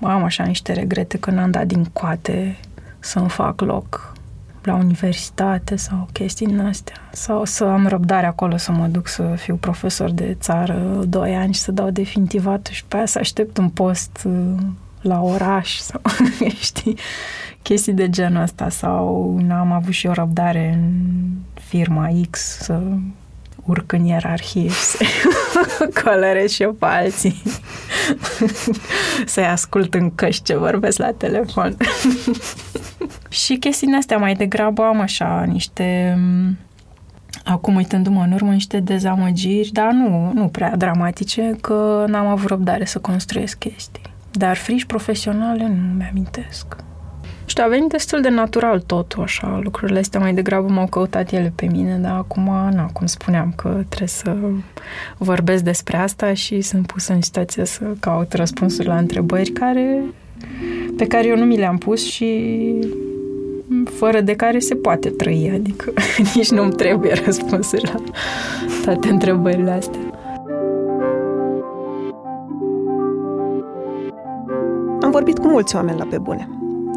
am așa niște regrete că n-am dat din coate să-mi fac loc la universitate sau chestii din astea. Sau să am răbdare acolo să mă duc să fiu profesor de țară doi ani și să dau definitivat și pe aia să aștept un post uh, la oraș <laughs> sau, <laughs> știi, chestii de genul ăsta. Sau n-am avut și o răbdare în firma X să urc în ierarhie și să <laughs> colorez și eu pe alții. Să-i ascult în căști ce vorbesc la telefon. și chestiile astea mai degrabă am așa niște acum uitându-mă în urmă, niște dezamăgiri, dar nu, nu prea dramatice, că n-am avut răbdare să construiesc chestii. Dar frici profesionale nu mi-amintesc știu, a venit destul de natural totul, așa, lucrurile astea mai degrabă m-au căutat ele pe mine, dar acum, na, cum spuneam, că trebuie să vorbesc despre asta și sunt pusă în situație să caut răspunsuri la întrebări care, pe care eu nu mi le-am pus și fără de care se poate trăi, adică <laughs> nici nu-mi trebuie răspunsuri la toate întrebările astea. Am vorbit cu mulți oameni la pe bune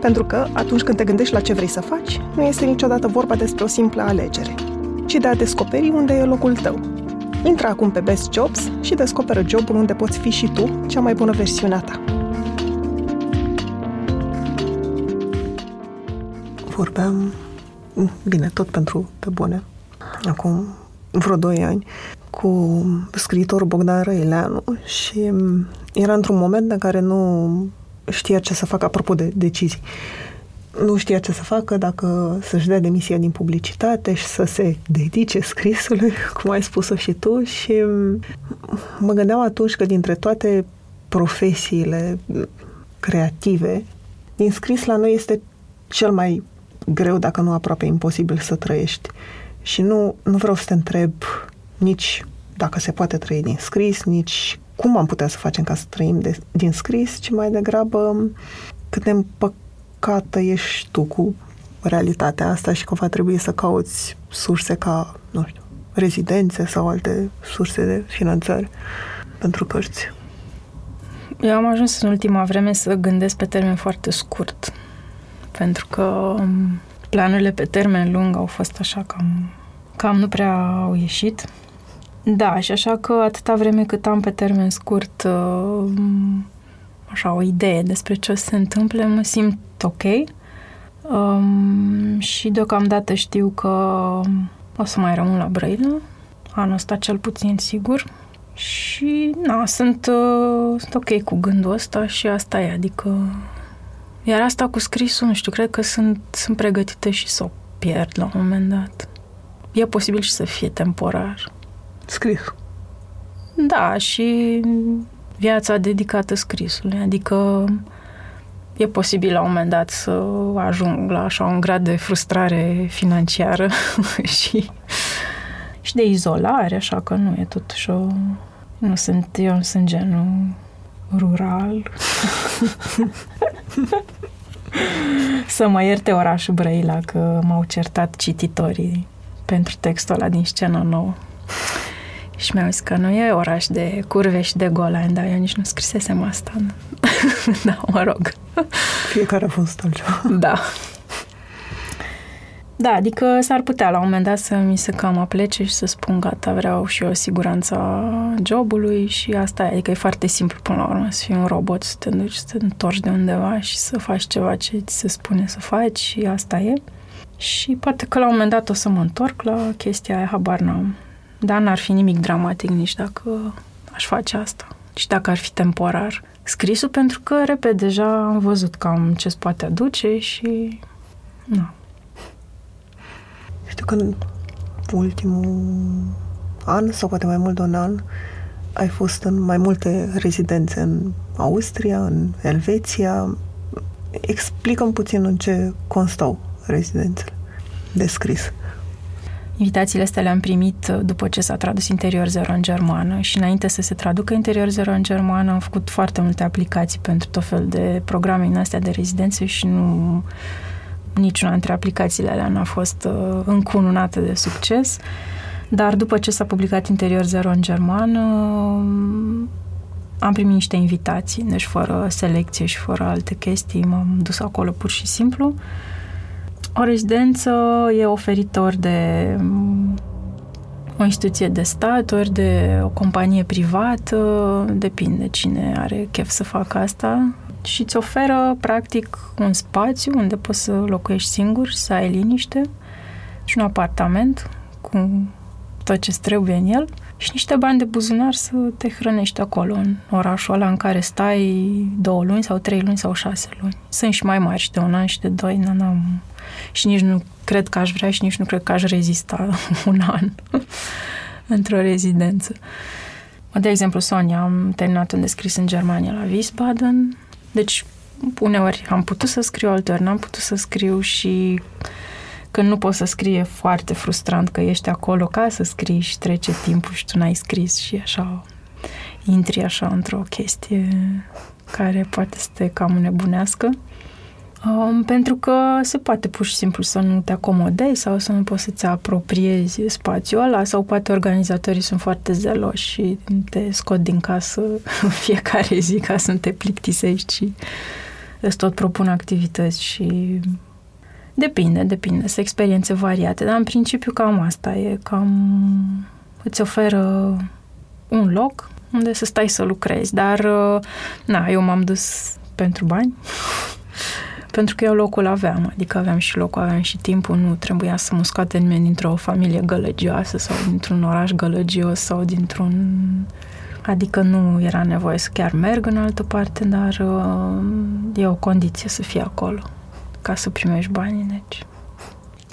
Pentru că, atunci când te gândești la ce vrei să faci, nu este niciodată vorba despre o simplă alegere, ci de a descoperi unde e locul tău. Intră acum pe Best Jobs și descoperă jobul unde poți fi și tu cea mai bună versiune a ta. Vorbeam, bine, tot pentru pe bune, acum vreo 2 ani, cu scriitorul Bogdan Răileanu și era într-un moment în care nu știa ce să facă, apropo de decizii. Nu știa ce să facă, dacă să-și dea demisia din publicitate și să se dedice scrisului, <laughs> cum ai spus-o și tu, și mă gândeam atunci că dintre toate profesiile creative, din scris la noi este cel mai greu, dacă nu aproape imposibil să trăiești. Și nu, nu vreau să te întreb nici dacă se poate trăi din scris, nici cum am putea să facem ca să trăim de, din scris, ci mai degrabă cât de împăcată ești tu cu realitatea asta și că va trebui să cauți surse ca, nu știu, rezidențe sau alte surse de finanțare pentru cărți. Eu am ajuns în ultima vreme să gândesc pe termen foarte scurt, pentru că um, planurile pe termen lung au fost așa cam, cam nu prea au ieșit. Da, și așa că atâta vreme cât am pe termen scurt uh, așa o idee despre ce se întâmplă, mă simt ok. Um, și deocamdată știu că o să mai rămân la Brăila, anul ăsta cel puțin sigur. Și, na, sunt, uh, sunt ok cu gândul ăsta și asta e, adică... Iar asta cu scrisul, nu știu, cred că sunt, sunt pregătită și să o pierd la un moment dat. E posibil și să fie temporar. Scris. Da, și viața dedicată scrisului, adică e posibil la un moment dat să ajung la așa un grad de frustrare financiară <laughs> și, și de izolare, așa că nu e totuși o... Nu sunt, eu nu sunt genul rural. <laughs> să mă ierte orașul Brăila că m-au certat cititorii pentru textul ăla din scena nouă. Și mi-au zis că nu e oraș de curve și de golani, dar eu nici nu scrisesem asta. <laughs> da, mă rog. Fiecare a fost altceva. Da. Da, adică s-ar putea la un moment dat să mi se cam aplece și să spun gata, vreau și eu siguranța jobului și asta e. Adică e foarte simplu până la urmă să fii un robot, să te duci, să te întorci de undeva și să faci ceva ce ți se spune să faci și asta e. Și poate că la un moment dat o să mă întorc la chestia aia, habar n-am. Dar n-ar fi nimic dramatic nici dacă aș face asta. Și dacă ar fi temporar. Scrisul pentru că, repede, deja am văzut cam ce se poate aduce și... Nu. Știu că în ultimul an, sau poate mai mult de un an, ai fost în mai multe rezidențe în Austria, în Elveția. Explicăm puțin în ce constau rezidențele de scris. Invitațiile astea le-am primit uh, după ce s-a tradus Interior Zero în germană și înainte să se traducă Interior Zero în germană am făcut foarte multe aplicații pentru tot fel de programe în astea de rezidențe și nu niciuna dintre aplicațiile alea n-a fost uh, încununată de succes. Dar după ce s-a publicat Interior Zero în germană, am primit niște invitații, deci fără selecție și fără alte chestii, m-am dus acolo pur și simplu. O rezidență e oferită ori de mm, o instituție de stat, ori de o companie privată, depinde cine are chef să facă asta și îți oferă practic un spațiu unde poți să locuiești singur și să ai liniște și un apartament cu tot ce trebuie în el și niște bani de buzunar să te hrănești acolo, în orașul ăla în care stai două luni sau trei luni sau șase luni. Sunt și mai mari și de un an și de doi, n-am și nici nu cred că aș vrea și nici nu cred că aș rezista <laughs> un an <laughs> într-o rezidență. De exemplu, Sonia, am terminat un descris în Germania la Wiesbaden, deci uneori am putut să scriu, alteori n-am putut să scriu și când nu poți să scrie foarte frustrant că ești acolo ca să scrii și trece timpul și tu n-ai scris și așa intri așa într-o chestie care poate să te cam nebunească. Um, pentru că se poate pur și simplu să nu te acomodezi sau să nu poți să-ți apropiezi spațiul ăla sau poate organizatorii sunt foarte zeloși și te scot din casă <laughs> fiecare zi ca să nu te plictisești și îți tot propun activități și depinde, depinde, sunt experiențe variate, dar în principiu cam asta e, cam îți oferă un loc unde să stai să lucrezi, dar na, eu m-am dus pentru bani <laughs> pentru că eu locul aveam, adică aveam și locul, aveam și timpul, nu trebuia să mă scoate nimeni dintr-o familie gălăgioasă sau dintr-un oraș gălăgios sau dintr-un... Adică nu era nevoie să chiar merg în altă parte, dar uh, e o condiție să fie acolo ca să primești banii, deci.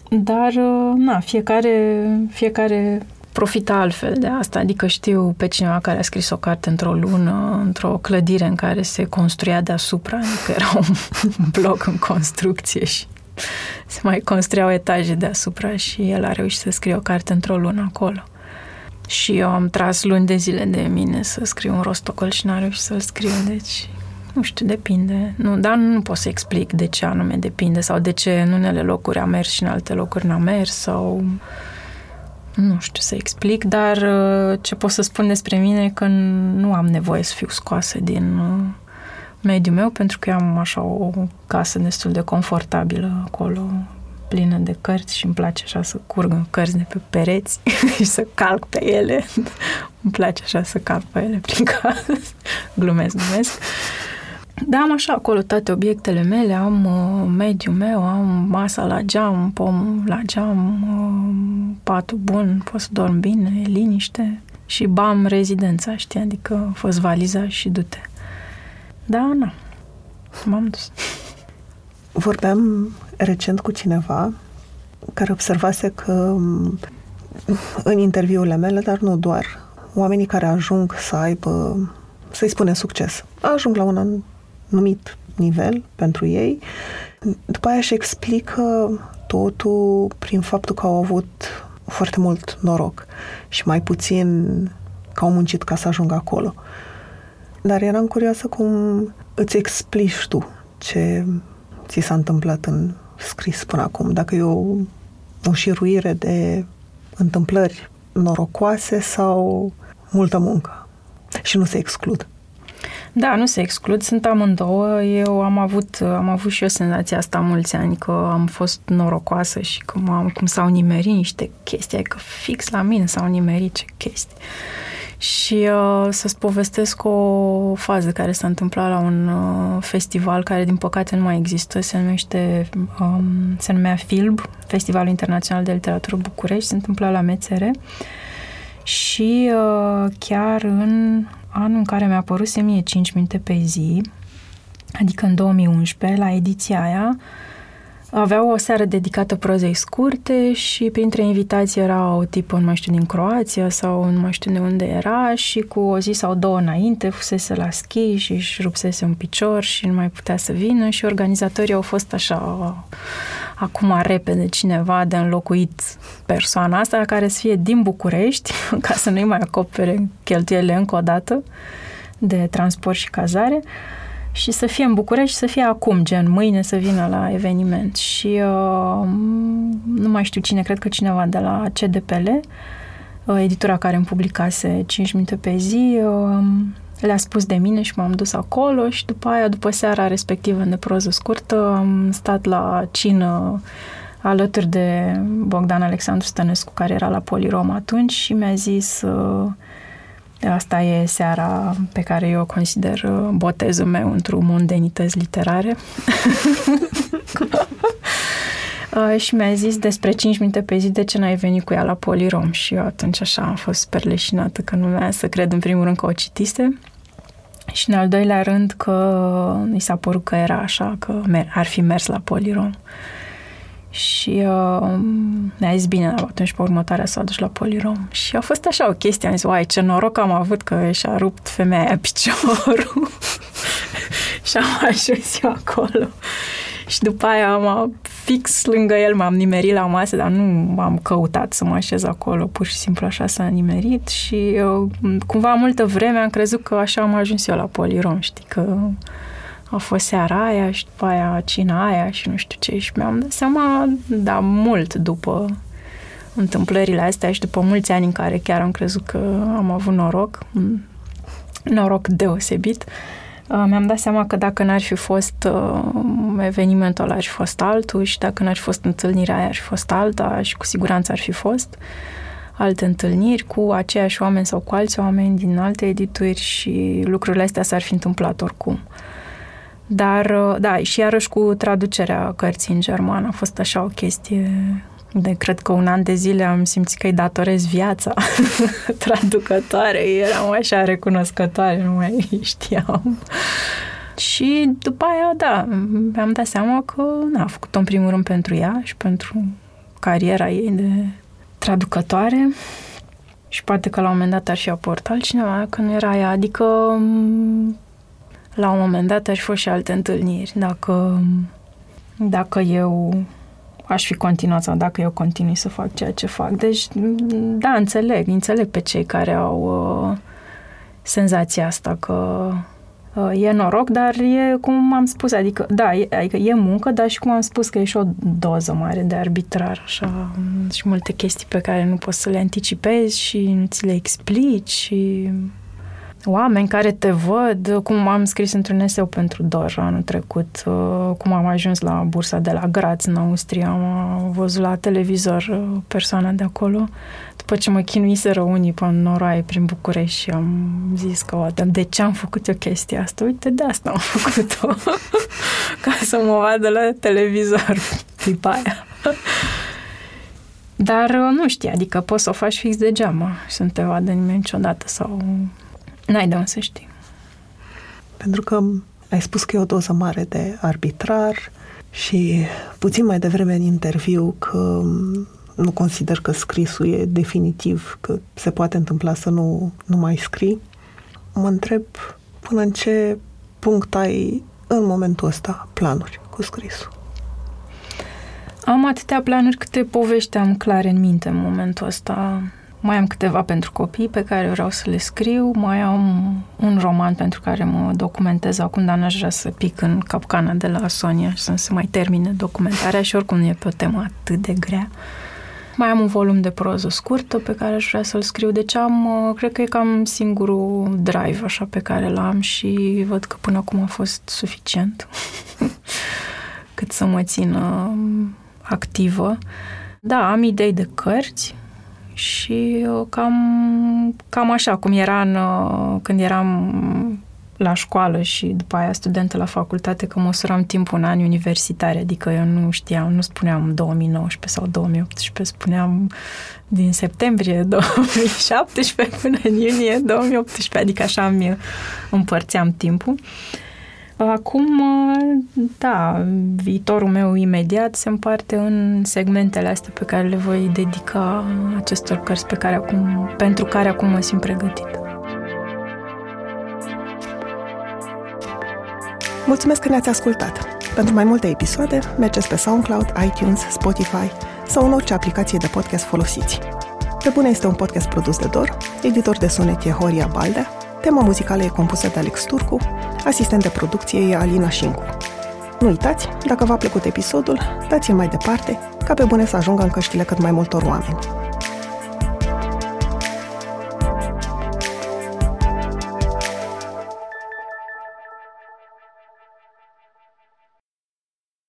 Dar, uh, na, fiecare, fiecare profită altfel de asta. Adică știu pe cineva care a scris o carte într-o lună, într-o clădire în care se construia deasupra, adică era un <laughs> bloc în construcție și se mai construiau etaje deasupra și el a reușit să scrie o carte într-o lună acolo. Și eu am tras luni de zile de mine să scriu un rostocol și n-am reușit să-l scriu, deci nu știu, depinde. Nu, dar nu pot să explic de ce anume depinde sau de ce în unele locuri a mers și în alte locuri n-a mers sau nu știu să explic, dar uh, ce pot să spun despre mine e că nu am nevoie să fiu scoasă din uh, mediul meu pentru că am așa o casă destul de confortabilă acolo, plină de cărți și îmi place așa să curg cărți de pe pereți <laughs> și să calc pe ele. <laughs> îmi place așa să calc pe ele prin casă. <laughs> glumesc, glumesc. Da, am așa acolo toate obiectele mele, am uh, mediul meu, am masa la geam, pom la geam, uh, patul bun, pot să dorm bine, liniște și bam rezidența, știi, adică a fost valiza și du-te. Da, na, m-am dus. Vorbeam recent cu cineva care observase că um, în interviurile mele, dar nu doar, oamenii care ajung să aibă, să-i spune succes, ajung la un anumit nivel pentru ei, după aia își explică totul prin faptul că au avut foarte mult noroc și mai puțin că au muncit ca să ajungă acolo. Dar eram curioasă cum îți explici tu ce ți s-a întâmplat în scris până acum. Dacă e o, o șiruire de întâmplări norocoase sau multă muncă. Și nu se exclud. Da, nu se exclud, sunt amândouă. Eu am avut, am avut și eu senzația asta mulți ani, că am fost norocoasă și că am, cum s-au nimerit niște chestii, că fix la mine s-au nimerit ce chestii. Și uh, să-ți povestesc o fază care s-a întâmplat la un uh, festival care, din păcate, nu mai există. Se numește, um, se numea FILB, Festivalul Internațional de Literatură București. Se întâmpla la Mețere. Și uh, chiar în anul în care mi-a apărut mie 5 minute pe zi, adică în 2011, la ediția aia, aveau o seară dedicată prozei scurte și printre invitații era o tipă, nu mai știu, din Croația sau nu mai știu de unde era și cu o zi sau două înainte fusese la schi și își rupsese un picior și nu mai putea să vină și organizatorii au fost așa acum repede cineva de înlocuit persoana asta care să fie din București <laughs> ca să nu-i mai acopere cheltuielile încă o dată de transport și cazare și să fie în București și să fie acum, gen mâine să vină la eveniment. Și uh, nu mai știu cine, cred că cineva de la CDPL, uh, editura care îmi publicase 5 minute pe zi, uh, le-a spus de mine și m-am dus acolo și după aia, după seara respectivă de proză scurtă, am stat la cină alături de Bogdan Alexandru Stănescu, care era la Polirom atunci și mi-a zis uh, Asta e seara pe care eu o consider uh, botezul meu într-un mondenități literare. <laughs> Uh, și mi-a zis despre 5 minute pe zi de ce n-ai venit cu ea la Polirom și eu atunci așa am fost super leșinată că nu mi să cred în primul rând că o citise și în al doilea rând că mi s-a părut că era așa, că ar fi mers la Polirom. Și uh, ne-a zis bine, atunci pe următoarea s-a dus la Polirom. Și a fost așa o chestie, am zis, uai, ce noroc am avut că și-a rupt femeia aia <laughs> piciorul. <laughs> și am ajuns eu acolo. Și după aia am fix lângă el, m-am nimerit la masă, dar nu am căutat să mă așez acolo, pur și simplu așa s-a nimerit și eu, cumva multă vreme am crezut că așa am ajuns eu la Polirom, știi, că a fost seara aia și după aia cina aia și nu știu ce și mi-am dat seama, da, mult după întâmplările astea și după mulți ani în care chiar am crezut că am avut noroc, noroc deosebit, uh, mi-am dat seama că dacă n-ar fi fost uh, evenimentul ăla, ar fi fost altul și dacă n-ar fi fost întâlnirea aia, ar fi fost alta și cu siguranță ar fi fost alte întâlniri cu aceiași oameni sau cu alți oameni din alte edituri și lucrurile astea s-ar fi întâmplat oricum. Dar, uh, da, și iarăși cu traducerea cărții în germană a fost așa o chestie de cred că un an de zile am simțit că îi datorez viața <laughs> traducătoare. Eram așa recunoscătoare, nu mai știam. Și după aia, da, mi-am dat seama că n-a făcut-o în primul rând pentru ea și pentru cariera ei de traducătoare și poate că la un moment dat ar și aportat altcineva, că nu era ea. Adică la un moment dat aș fost și alte întâlniri. Dacă, dacă eu aș fi continuat sau dacă eu continui să fac ceea ce fac. Deci, da, înțeleg, înțeleg pe cei care au uh, senzația asta că uh, e noroc, dar e cum am spus, adică, da, e, adică e muncă, dar și cum am spus că e și o doză mare de arbitrar, așa, și multe chestii pe care nu poți să le anticipezi și nu ți le explici și oameni care te văd, cum am scris într-un eseu pentru Dor anul trecut, uh, cum am ajuns la bursa de la Graz în Austria, am văzut la televizor uh, persoana de acolo, după ce mă chinuiseră unii pe noroaie prin București și am zis că, de ce am făcut eu chestia asta? Uite, de asta am <laughs> făcut-o, ca să mă vadă la televizor <laughs> tipa aia. Dar uh, nu știu, adică poți să o faci fix degeaba și să nu te vadă nimeni niciodată sau N-ai de unde să știi. Pentru că ai spus că e o doză mare de arbitrar și puțin mai devreme în interviu că nu consider că scrisul e definitiv, că se poate întâmpla să nu, nu mai scrii. Mă întreb până în ce punct ai în momentul ăsta planuri cu scrisul. Am atâtea planuri câte povești am clare în minte în momentul ăsta. Mai am câteva pentru copii pe care vreau să le scriu, mai am un roman pentru care mă documentez acum, dar n-aș vrea să pic în capcana de la Sonia și să se mai termine documentarea și oricum nu e pe o temă atât de grea. Mai am un volum de proză scurtă pe care aș vrea să-l scriu, deci am, cred că e cam singurul drive așa pe care l-am și văd că până acum a fost suficient <laughs> cât să mă țină activă. Da, am idei de cărți, și uh, cam, cam așa, cum era în, uh, când eram la școală și după aia studentă la facultate, că măsuram timpul în ani universitari, adică eu nu știam, nu spuneam 2019 sau 2018, spuneam din septembrie <laughs> 2017 până în iunie 2018, adică așa îmi împărțeam timpul. Uh, Acum, da, viitorul meu imediat se împarte în segmentele astea pe care le voi dedica acestor cărți pe care acum, pentru care acum mă simt pregătit. Mulțumesc că ne-ați ascultat! Pentru mai multe episoade, mergeți pe SoundCloud, iTunes, Spotify sau în orice aplicație de podcast folosiți. Pe bune este un podcast produs de Dor, editor de sunet e Horia Baldea, tema muzicală e compusă de Alex Turcu, Asistent de producție e Alina Șincu. Nu uitați, dacă v-a plăcut episodul, dați-l mai departe, ca pe bune să ajungă în căștile cât mai multor oameni.